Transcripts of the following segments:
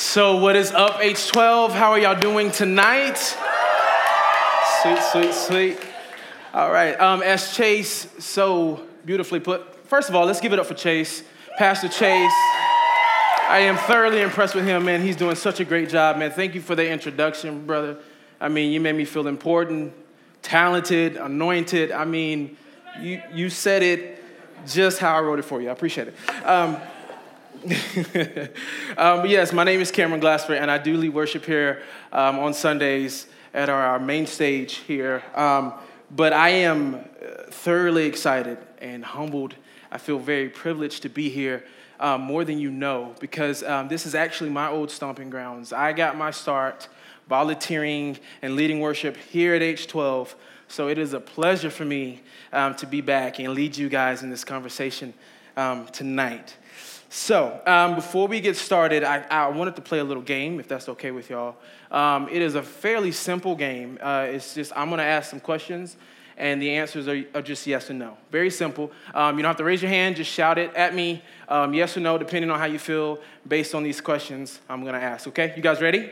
So, what is up, H12? How are y'all doing tonight? Sweet, sweet, sweet. All right, um, as Chase so beautifully put, first of all, let's give it up for Chase, Pastor Chase. I am thoroughly impressed with him, man. He's doing such a great job, man. Thank you for the introduction, brother. I mean, you made me feel important, talented, anointed. I mean, you, you said it just how I wrote it for you. I appreciate it. Um, um, yes, my name is Cameron Glasper, and I do lead worship here um, on Sundays at our, our main stage here. Um, but I am uh, thoroughly excited and humbled. I feel very privileged to be here. Um, more than you know, because um, this is actually my old stomping grounds. I got my start volunteering and leading worship here at H12. So it is a pleasure for me um, to be back and lead you guys in this conversation tonight. So, um, before we get started, I, I, wanted to play a little game, if that's okay with y'all. Um, it is a fairly simple game. Uh, it's just, I'm gonna ask some questions, and the answers are, are just yes and no. Very simple. Um, you don't have to raise your hand, just shout it at me, um, yes or no, depending on how you feel based on these questions I'm gonna ask, okay? You guys ready?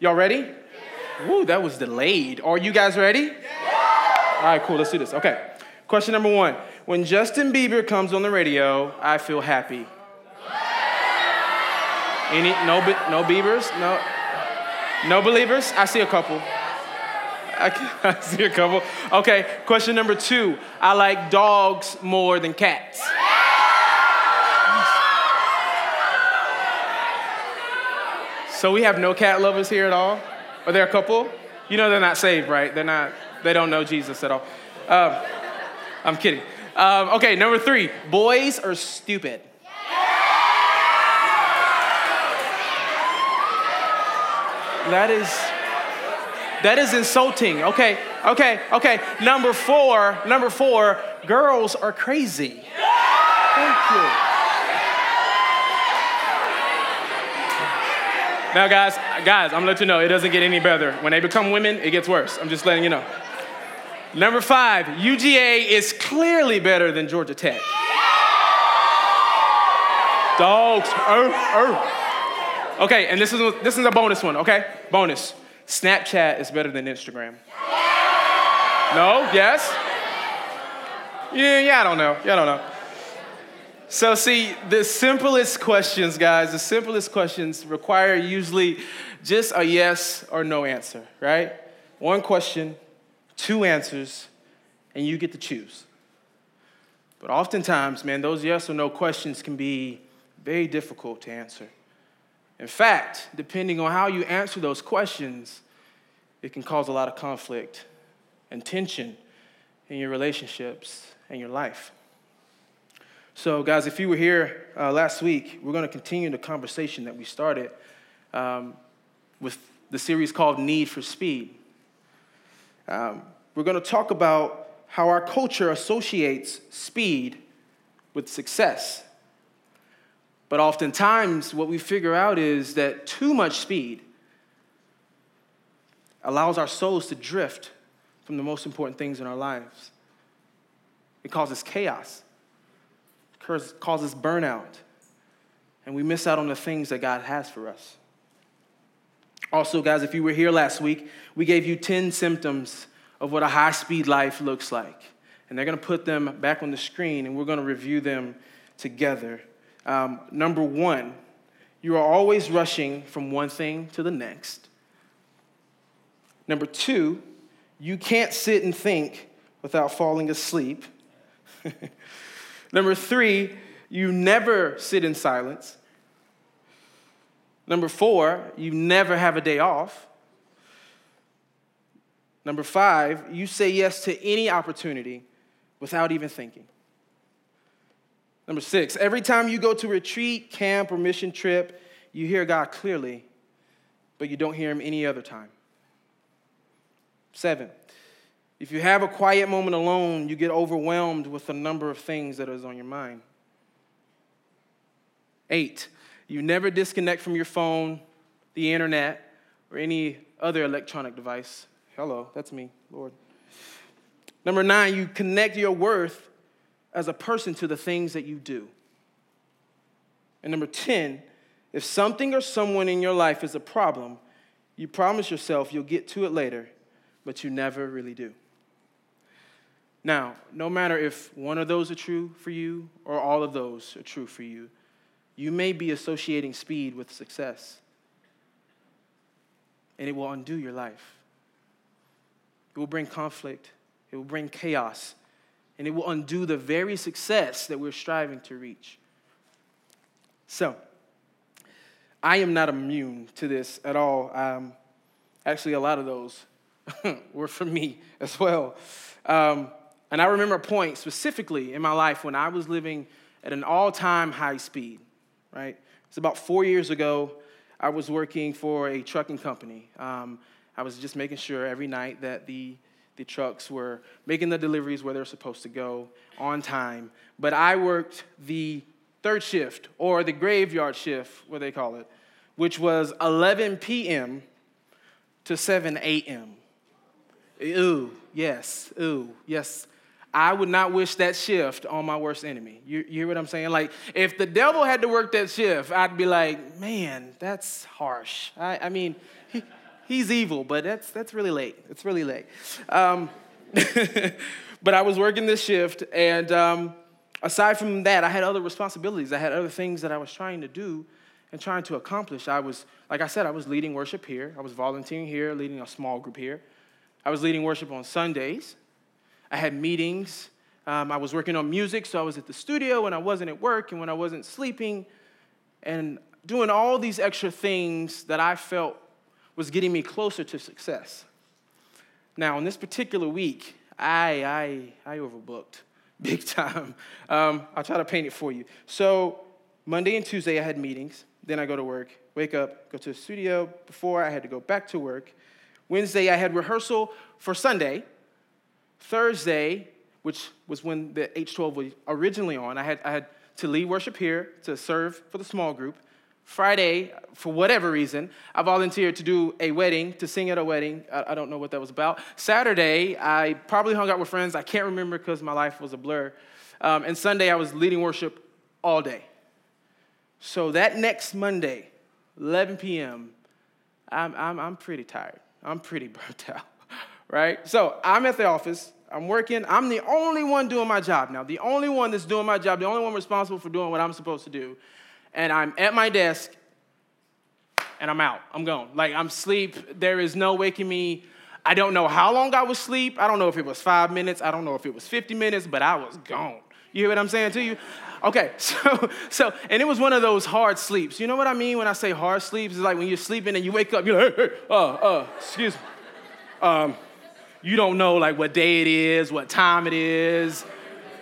Y'all ready? Yeah. Woo, that was delayed. Are you guys ready? Yeah. All right, cool, let's do this. Okay. Question number one When Justin Bieber comes on the radio, I feel happy. Any no no Biebers? No no believers? I see a couple. I, I see a couple. Okay, question number two. I like dogs more than cats. So we have no cat lovers here at all? Are there a couple? You know they're not saved, right? They're not, they don't know Jesus at all. Um, I'm kidding. Um, okay, number three. Boys are stupid. That is that is insulting. Okay, okay, okay. Number four, number four, girls are crazy. Thank you. Now, guys, guys, I'm gonna let you know it doesn't get any better. When they become women, it gets worse. I'm just letting you know. Number five, UGA is clearly better than Georgia Tech. Dogs. Oh, oh. Okay, and this is this is a bonus one. Okay, bonus. Snapchat is better than Instagram. No? Yes? Yeah, yeah, I don't know. Yeah, I don't know. So, see, the simplest questions, guys, the simplest questions require usually just a yes or no answer, right? One question, two answers, and you get to choose. But oftentimes, man, those yes or no questions can be very difficult to answer. In fact, depending on how you answer those questions, it can cause a lot of conflict and tension in your relationships and your life. So, guys, if you were here uh, last week, we're going to continue the conversation that we started um, with the series called Need for Speed. Um, we're going to talk about how our culture associates speed with success but oftentimes, what we figure out is that too much speed allows our souls to drift from the most important things in our lives. It causes chaos, it causes burnout, and we miss out on the things that God has for us. Also, guys, if you were here last week, we gave you 10 symptoms of what a high speed life looks like. And they're gonna put them back on the screen and we're gonna review them together. Um, number one, you are always rushing from one thing to the next. Number two, you can't sit and think without falling asleep. Number three, you never sit in silence. Number four, you never have a day off. Number five, you say yes to any opportunity without even thinking. Number six, every time you go to retreat, camp, or mission trip, you hear God clearly, but you don't hear Him any other time. Seven, if you have a quiet moment alone, you get overwhelmed with the number of things that is on your mind. Eight, you never disconnect from your phone, the internet, or any other electronic device. Hello, that's me, Lord. Number nine, you connect your worth as a person to the things that you do. And number 10, If something or someone in your life is a problem, you promise yourself you'll get to it later, but you never really do. Now, no matter if one of those are true for you or all of those are true for you, you may be associating speed with success, and it will undo your life. It will bring conflict, it will bring chaos, and it will undo the very success that we're striving to reach. So, I am not immune to this at all. Um, actually, a lot of those were for me as well. Um, and I remember a point specifically in my life when I was living at an all time high speed, right? It's about four years ago. I was working for a trucking company. Um, I was just making sure every night that the, the trucks were making the deliveries where they're supposed to go on time. But I worked the third shift, or the graveyard shift, what they call it, which was 11 p.m. to 7 a.m. Ooh, yes, ooh, yes. I would not wish that shift on my worst enemy. You, you, hear what I'm saying? Like, if the devil had to work that shift, I'd be like, man, that's harsh. I, I mean, he's evil, but that's, that's really late. It's really late. Um, but I was working this shift, and um, aside from that, I had other responsibilities. I had other things that I was trying to do and trying to accomplish. I was, like I said, I was leading worship here, I was volunteering here, leading a small group here. I was leading worship on Sundays. I had meetings. Um, I was working on music, so I was at the studio when I wasn't at work and when I wasn't sleeping, and doing all these extra things that I felt was getting me closer to success. Now, in this particular week, I, I, I overbooked big time. Um, I'll try to paint it for you. So, Monday and Tuesday, I had meetings. Then I go to work, wake up, go to the studio. Before, I had to go back to work. Wednesday, I had rehearsal for Sunday. Thursday, which was when the H12 was originally on, I had, I had to lead worship here to serve for the small group. Friday, for whatever reason, I volunteered to do a wedding, to sing at a wedding. I, I don't know what that was about. Saturday, I probably hung out with friends. I can't remember because my life was a blur. Um, and Sunday, I was leading worship all day. So that next Monday, 11 p.m., I'm, I'm, I'm pretty tired. I'm pretty burnt out, right? So I'm at the office. I'm working. I'm the only one doing my job now, the only one that's doing my job, the only one responsible for doing what I'm supposed to do. And I'm at my desk and I'm out. I'm gone. Like I'm asleep. There is no waking me. I don't know how long I was asleep. I don't know if it was five minutes. I don't know if it was 50 minutes, but I was gone. You hear what I'm saying to you? Okay, so so and it was one of those hard sleeps. You know what I mean when I say hard sleeps? It's like when you're sleeping and you wake up, you're like, hey, hey, uh, uh, excuse me. Um, you don't know like what day it is, what time it is,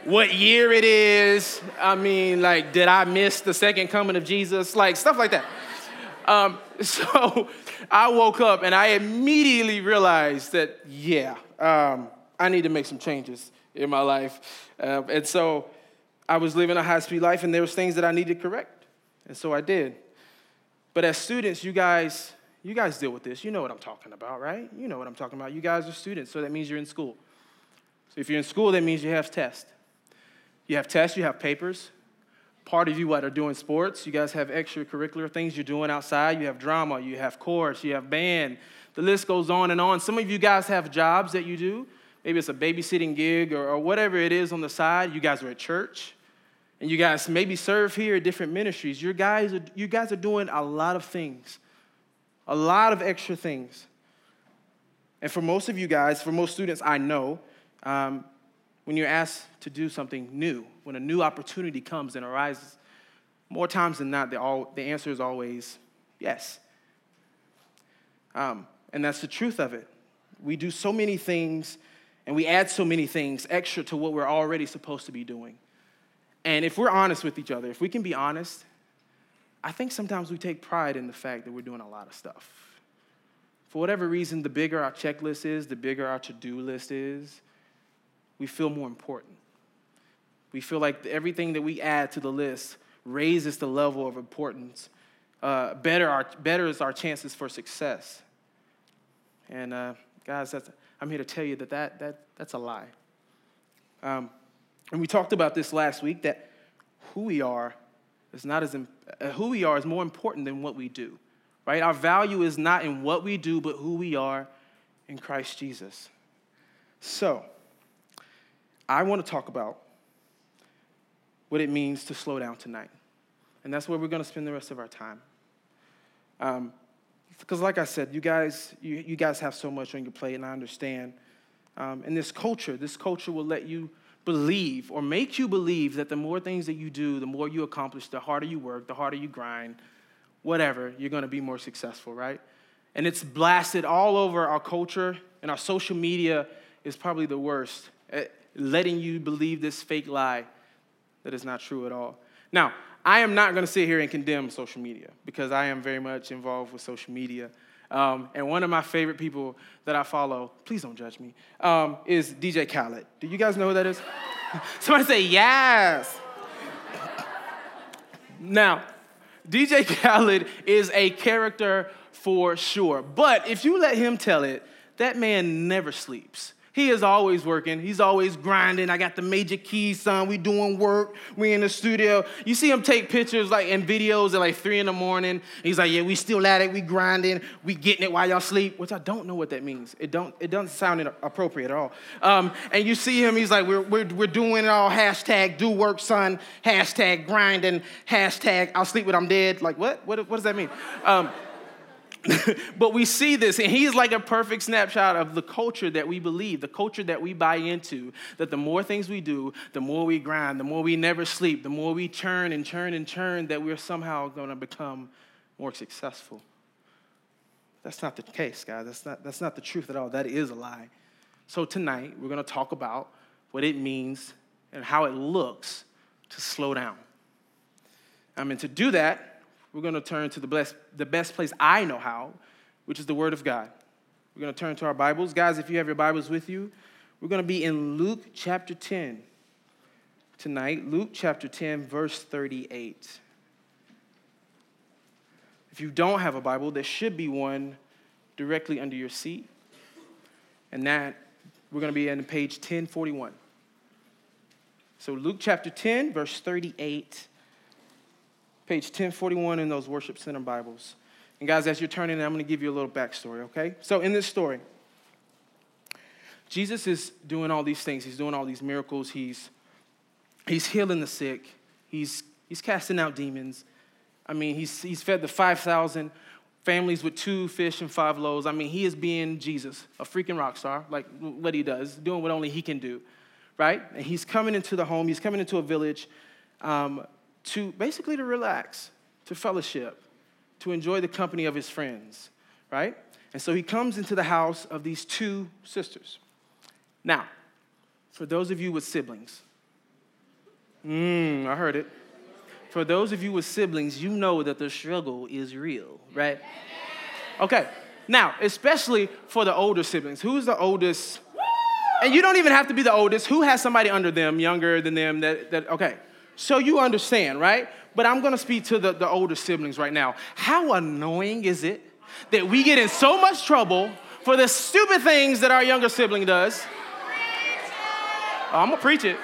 what year it is. I mean, like, did I miss the second coming of Jesus? Like, stuff like that. Um, so I woke up and I immediately realized that, yeah, um, I need to make some changes in my life. Uh, and so I was living a high speed life and there was things that I needed to correct. And so I did. But as students, you guys, you guys deal with this. You know what I'm talking about, right? You know what I'm talking about. You guys are students, so that means you're in school. So if you're in school, that means you have tests. You have tests, you have papers. Part of you what are doing sports. You guys have extracurricular things you're doing outside. You have drama, you have chorus, you have band. The list goes on and on. Some of you guys have jobs that you do. Maybe it's a babysitting gig or, or whatever it is on the side. You guys are at church and you guys maybe serve here at different ministries. You guys are, you guys are doing a lot of things a lot of extra things. And for most of you guys, for most students I know, um, when you're asked to do something new, when a new opportunity comes and arises, more times than not, the, all, the answer is always yes. Um, and that's the truth of it. We do so many things and we add so many things extra to what we're already supposed to be doing. And if we're honest with each other, if we can be honest, I think sometimes we take pride in the fact that we're doing a lot of stuff. For whatever reason, the bigger our checklist is, the bigger our to do list is, we feel more important. We feel like everything that we add to the list raises the level of importance, uh, better, our, better is our chances for success. And uh, guys, I'm here to tell you that, that, that that's a lie. Um, and we talked about this last week that who we are is not as, uh, who we are is more important than what we do, right? Our value is not in what we do, but who we are in Christ Jesus. So, I want to talk about what it means to slow down tonight. And that's where we're going to spend the rest of our time. Um, because like I said, you guys, you, you guys have so much on your plate, and I understand. Um, and this culture, this culture will let you believe or make you believe that the more things that you do, the more you accomplish, the harder you work, the harder you grind, whatever, you're going to be more successful, right? And it's blasted all over our culture, and our social media is probably the worst at letting you believe this fake lie that is not true at all. Now, I am not going to sit here and condemn social media because I am very much involved with social media. Um, and one of my favorite people that I follow, please don't judge me, um, is DJ Khaled. Do you guys know who that is? Somebody say yes. now, DJ Khaled is a character for sure. But if you let him tell it, that man never sleeps. He is always working. He's always grinding. I got the major keys, son. We doing work. We in the studio. You see him take pictures like and videos at like three in the morning. He's like, yeah, we still at it. We grinding. We getting it while y'all sleep. Which I don't know what that means. It don't. It doesn't sound appropriate at all. Um, and you see him. He's like, we're, we're we're doing it all. Hashtag do work, son. Hashtag grinding. Hashtag I'll sleep when I'm dead. Like what? What, what does that mean? Um, but we see this, and he's like a perfect snapshot of the culture that we believe, the culture that we buy into. That the more things we do, the more we grind, the more we never sleep, the more we churn and churn and churn, that we're somehow going to become more successful. That's not the case, guys. That's not, that's not the truth at all. That is a lie. So tonight, we're going to talk about what it means and how it looks to slow down. I mean, to do that, we're going to turn to the best, the best place I know how, which is the Word of God. We're going to turn to our Bibles. Guys, if you have your Bibles with you, we're going to be in Luke chapter 10 tonight. Luke chapter 10, verse 38. If you don't have a Bible, there should be one directly under your seat. And that, we're going to be on page 1041. So, Luke chapter 10, verse 38 page 1041 in those Worship Center Bibles. And guys, as you're turning, I'm going to give you a little backstory, okay? So, in this story, Jesus is doing all these things. He's doing all these miracles. He's, he's healing the sick. He's, he's casting out demons. I mean, he's, he's fed the 5,000 families with two fish and five loaves. I mean, he is being Jesus, a freaking rock star, like what he does, doing what only he can do, right? And he's coming into the home, he's coming into a village. Um, to basically to relax, to fellowship, to enjoy the company of his friends, right? And so he comes into the house of these two sisters. Now, for those of you with siblings, mmm, I heard it. For those of you with siblings, you know that the struggle is real, right? Okay, now, especially for the older siblings. Who's the oldest? And you don't even have to be the oldest. Who has somebody under them, younger than them, that, that okay, so you understand, right? But I'm gonna speak to the, the older siblings right now. How annoying is it that we get in so much trouble for the stupid things that our younger sibling does? Oh, I'm gonna preach it.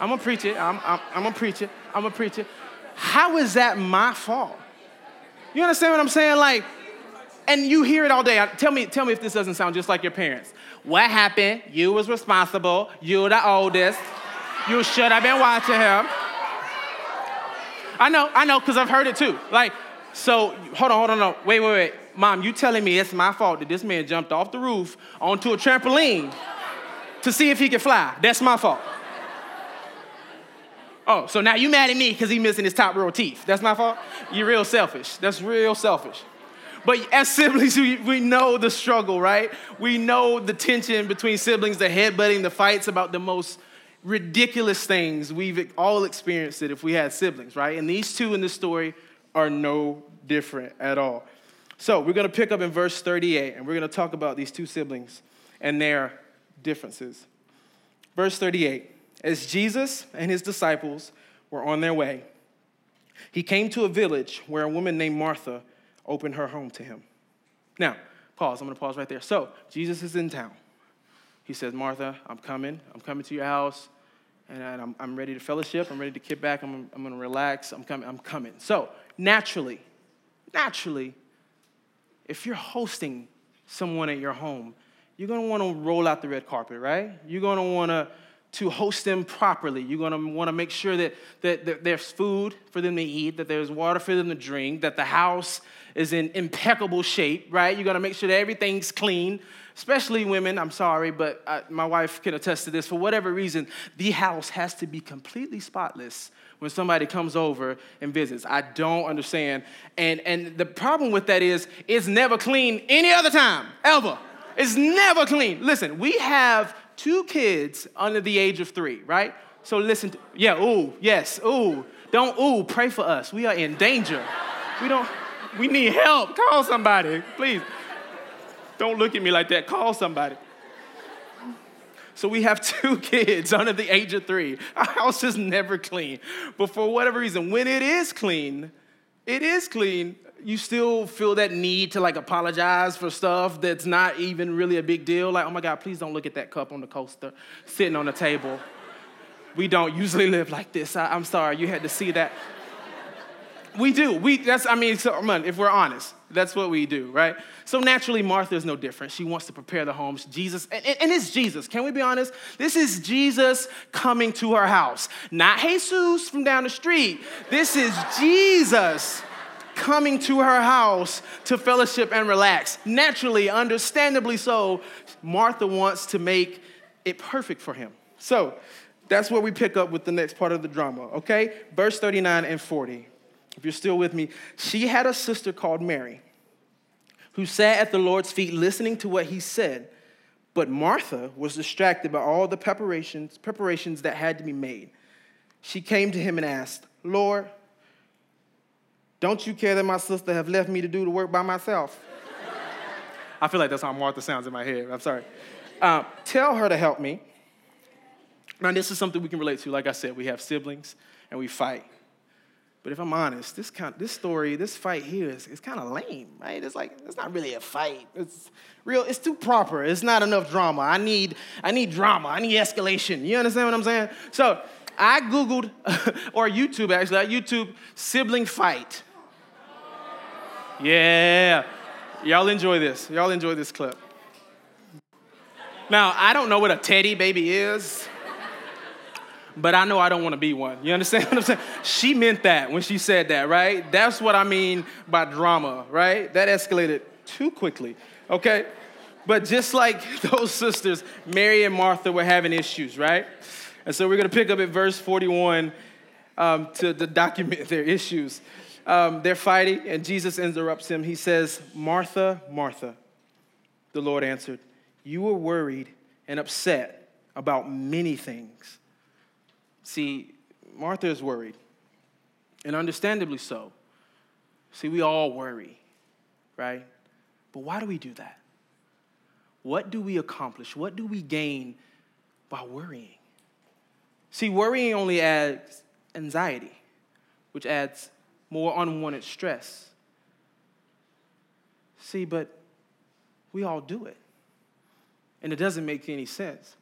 I'm gonna preach it. I'm, I'm, I'm gonna preach it. I'm gonna preach it. How is that my fault? You understand what I'm saying? Like, and you hear it all day. Tell me, tell me if this doesn't sound just like your parents. What happened? You was responsible. You the oldest. You should have been watching him. I know, I know, because I've heard it too. Like, so hold on, hold on, no. Wait, wait, wait. Mom, you telling me it's my fault that this man jumped off the roof onto a trampoline to see if he could fly. That's my fault. Oh, so now you mad at me because he missing his top row teeth. That's my fault? You're real selfish. That's real selfish. But as siblings, we, we know the struggle, right? We know the tension between siblings, the headbutting, the fights about the most ridiculous things. We've all experienced it if we had siblings, right? And these two in this story are no different at all. So we're going to pick up in verse 38 and we're going to talk about these two siblings and their differences. Verse 38 As Jesus and his disciples were on their way, he came to a village where a woman named Martha opened her home to him. Now, pause. I'm going to pause right there. So, Jesus is in town. He says, Martha, I'm coming. I'm coming to your house. and I'm, I'm ready to fellowship. I'm ready to kick back. I'm, I'm going to relax. I'm coming. I'm coming. So naturally, naturally, if you're hosting someone at your home, you're going to want to roll out the red carpet, right? You're going to want to to host them properly. You're going to want to make sure that, that, that, there's food for them to eat, that there's water for them to drink, that the house is in impeccable shape, right? You gotta make sure that everything's clean, especially women. I'm sorry, but I, my wife can attest to this. For whatever reason, the house has to be completely spotless when somebody comes over and visits. I don't understand. And, and the problem with that is it's never clean any other time, ever. It's never clean. Listen, we have two kids under the age of three, right? So listen, to, yeah, ooh, yes, ooh. Don't, ooh, pray for us. We are in danger. We don't, we need help. Call somebody, please. Don't look at me like that. Call somebody. So we have two kids under the age of three. Our house is never clean. But for whatever reason, when it is clean, it is clean, you still feel that need to like apologize for stuff that's not even really a big deal. Like, oh my God, please don't look at that cup on the coaster sitting on the table. We don't usually live like this. I, am sorry, you had to see that. We do. We that's I mean, so, if we're honest, that's what we do, right? So naturally, Martha is no different. She wants to prepare the homes. Jesus, and, and it's Jesus. Can we be honest? This is Jesus coming to her house, not Jesus from down the street. This is Jesus coming to her house to fellowship and relax. Naturally, understandably so, Martha wants to make it perfect for him. So that's where we pick up with the next part of the drama, okay? Verse 39 and 40. If you're still with me, she had a sister called Mary who sat at the Lord's feet listening to what he said. But Martha was distracted by all the preparations, preparations that had to be made. She came to him and asked, Lord, don't you care that my sister have left me to do the work by myself? I feel like that's how Martha sounds in my head. I'm sorry. Uh, tell her to help me. Now, this is something we can relate to. Like I said, we have siblings and we fight. But if I'm honest, this kind, this story, this fight here is, is kind of lame, right? It's like it's not really a fight. It's real. It's too proper. It's not enough drama. I need I need drama. I need escalation. You understand what I'm saying? So I googled or YouTube actually. I YouTube sibling fight. Yeah. Y'all enjoy this. Y'all enjoy this clip. Now, I don't know what a teddy baby is, but I know I don't want to be one. You understand what I'm saying? She meant that when she said that, right? That's what I mean by drama, right? That escalated too quickly, okay? But just like those sisters, Mary and Martha were having issues, right? And so we're going to pick up at verse 41 um, to, to document their issues um, they're fighting, and Jesus interrupts him. He says, Martha, Martha. The Lord answered, You were worried and upset about many things. See, Martha is worried, and understandably so. See, we all worry, right? But why do we do that? What do we accomplish? What do we gain by worrying? See, worrying only adds anxiety, which adds more unwanted stress. See, but we all do it. And it doesn't make any sense.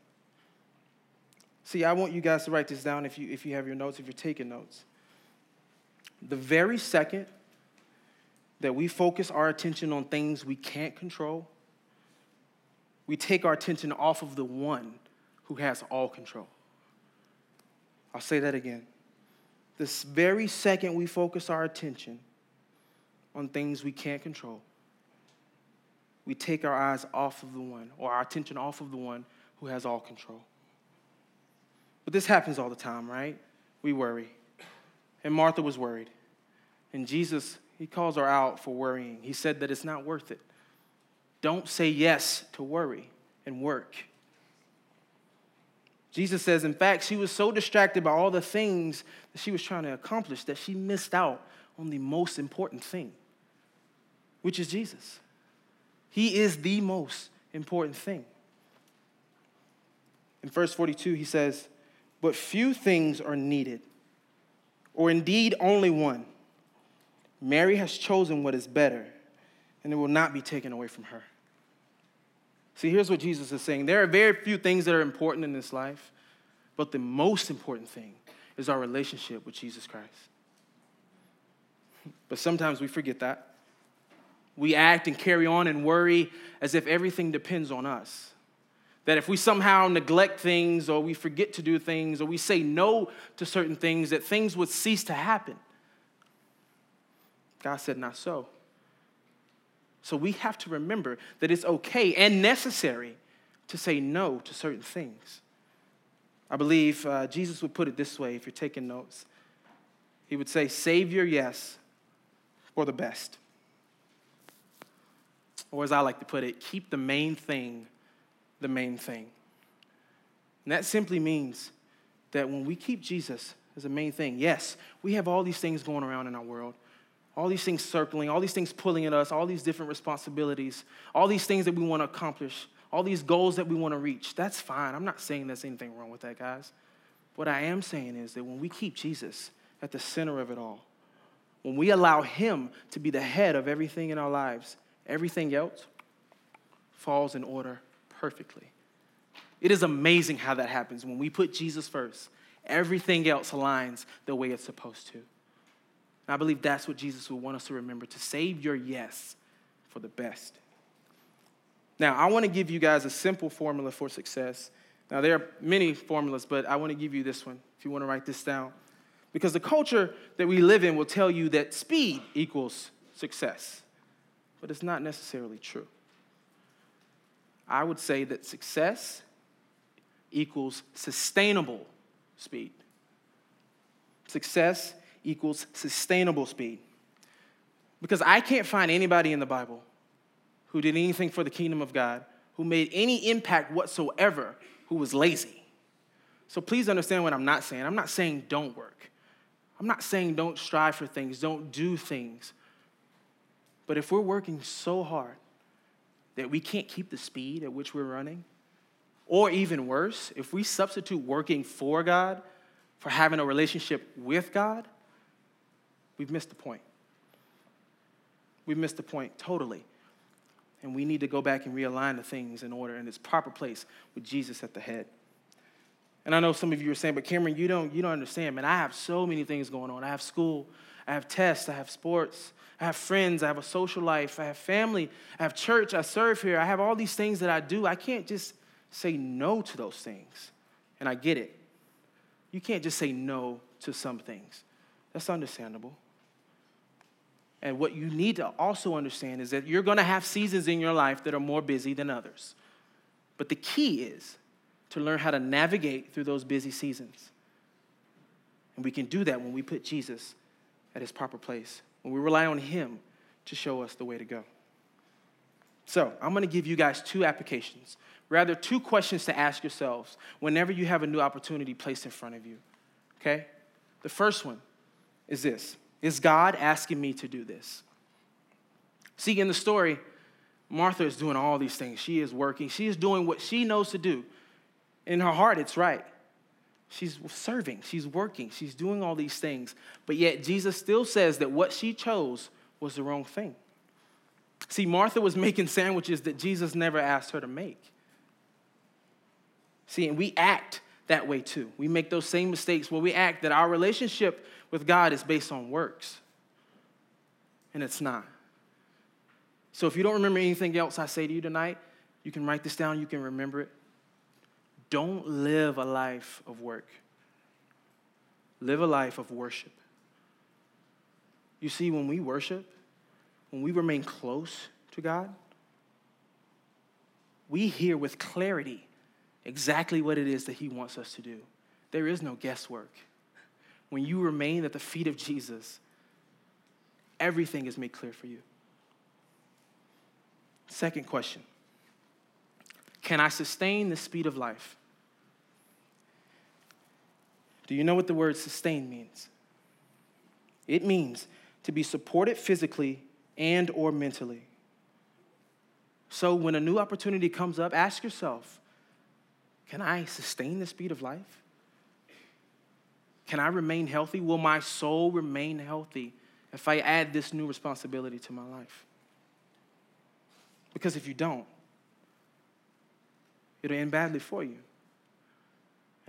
See, I want you guys to write this down if you, if you have your notes, if you're taking notes. The very second that we focus our attention on things we can't control, we take our attention off of the one who has all control. I'll say that again this very second we focus our attention on things we can't control, we take our eyes off of the one, or our attention off of the one who has all control. But this happens all the time, right? We worry. And Martha was worried. And Jesus, he calls her out for worrying. He said that it's not worth it. Don't say yes to worry and work. Jesus says, in fact, she was so distracted by all the things that she was trying to accomplish that she missed out on the most important thing, which is Jesus. He is the most important thing. In verse 42, he says, But few things are needed, or indeed only one. Mary has chosen what is better, and it will not be taken away from her. See, here's what Jesus is saying there are very few things that are important in this life, But the most important thing is our relationship with Jesus Christ. But sometimes we forget that. We act and carry on and worry as if everything depends on us. That if we somehow neglect things or we forget to do things or we say no to certain things, that things would cease to happen. God said, Not so. So we have to remember that it's okay and necessary to say no to certain things. I believe uh, Jesus would put it this way if you're taking notes. He would say, Save your yes for the best. Or as I like to put it, keep the main thing the main thing. And that simply means that when we keep Jesus as the main thing, yes, we have all these things going around in our world, all these things circling, all these things pulling at us, all these different responsibilities, all these things that we want to accomplish, all these goals that we want to reach. That's fine. I'm not saying there's anything wrong with that, guys. What I am saying is that when we keep Jesus at the center of it all, when we allow Him to be the head of everything in our lives, everything else falls in order perfectly. It is amazing how that happens. When we put Jesus first, everything else aligns the way it's supposed to. And I believe that's what Jesus will want us to remember to save your yes for the best. Now, I want to give you guys a simple formula for success. Now, there are many formulas, but I want to give you this one if you want to write this down. Because the culture that we live in will tell you that speed equals success, but it's not necessarily true. I would say that success equals sustainable speed. Success equals sustainable speed. Because I can't find anybody in the Bible who did anything for the kingdom of God, who made any impact whatsoever, who was lazy. So please understand what I'm not saying. I'm not saying don't work. I'm not saying don't strive for things, don't do things. But if we're working so hard that we can't keep the speed at which we're running? Or even worse, if we substitute working for God for having a relationship with God, we've missed the point. We've missed the point totally. And we need to go back and realign the things in order in its proper place with Jesus at the head. And I know some of you are saying, but Cameron, you don't, you don't understand, man. I have so many things going on. I have school, I have tests, I have sports, I have friends, I have a social life, I have family, I have church, I serve here, I have all these things that I do. I can't just say no to those things. And I get it. You can't just say no to some things. That's understandable. And what you need to also understand is that you're going to have seasons in your life that are more busy than others. But the key is to learn how to navigate through those busy seasons. And we can do that when we put Jesus at his proper place when we rely on Him to show us the way to go. So, I'm going to give you guys two applications, rather, two questions to ask yourselves whenever you have a new opportunity placed in front of you. Okay? The first one is this Is God asking me to do this? See, in the story, Martha is doing all these things. She is working, she is doing what she knows to do. In her heart, it's right. She's serving, she's working, she's doing all these things. But yet, Jesus still says that what she chose was the wrong thing. See, Martha was making sandwiches that Jesus never asked her to make. See, and we act that way too. We make those same mistakes where we act that our relationship with God is based on works, and it's not. So if you don't remember anything else I say to you tonight, you can write this down, you can remember it. Don't live a life of work. Live a life of worship. You see, when we worship, when we remain close to God, we hear with clarity exactly what it is that He wants us to do. There is no guesswork. When you remain at the feet of Jesus, everything is made clear for you. Second question Can I sustain the speed of life? Do you know what the word sustain means? It means to be supported physically and or mentally. So when a new opportunity comes up, ask yourself, can I sustain the speed of life? Can I remain healthy? Will my soul remain healthy if I add this new responsibility to my life? Because if you don't, it'll end badly for you.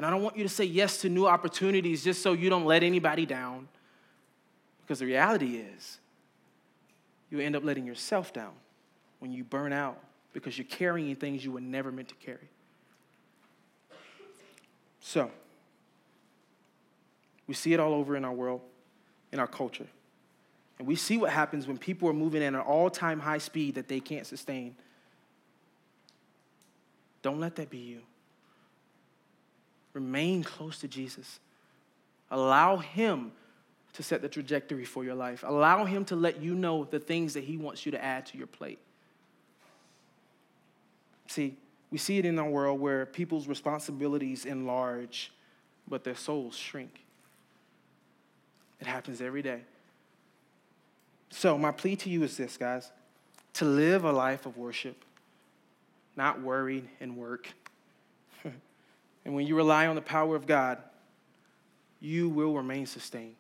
And I don't want you to say yes to new opportunities just so you don't let anybody down. Because the reality is, you end up letting yourself down when you burn out because you're carrying things you were never meant to carry. So, we see it all over in our world, in our culture. And we see what happens when people are moving at an all time high speed that they can't sustain. Don't let that be you. Remain close to Jesus. Allow Him to set the trajectory for your life. Allow Him to let you know the things that He wants you to add to your plate. See, we see it in our world where people's responsibilities enlarge, but their souls shrink. It happens every day. So, my plea to you is this, guys to live a life of worship, not worry and work. And when you rely on the power of God, you will remain sustained.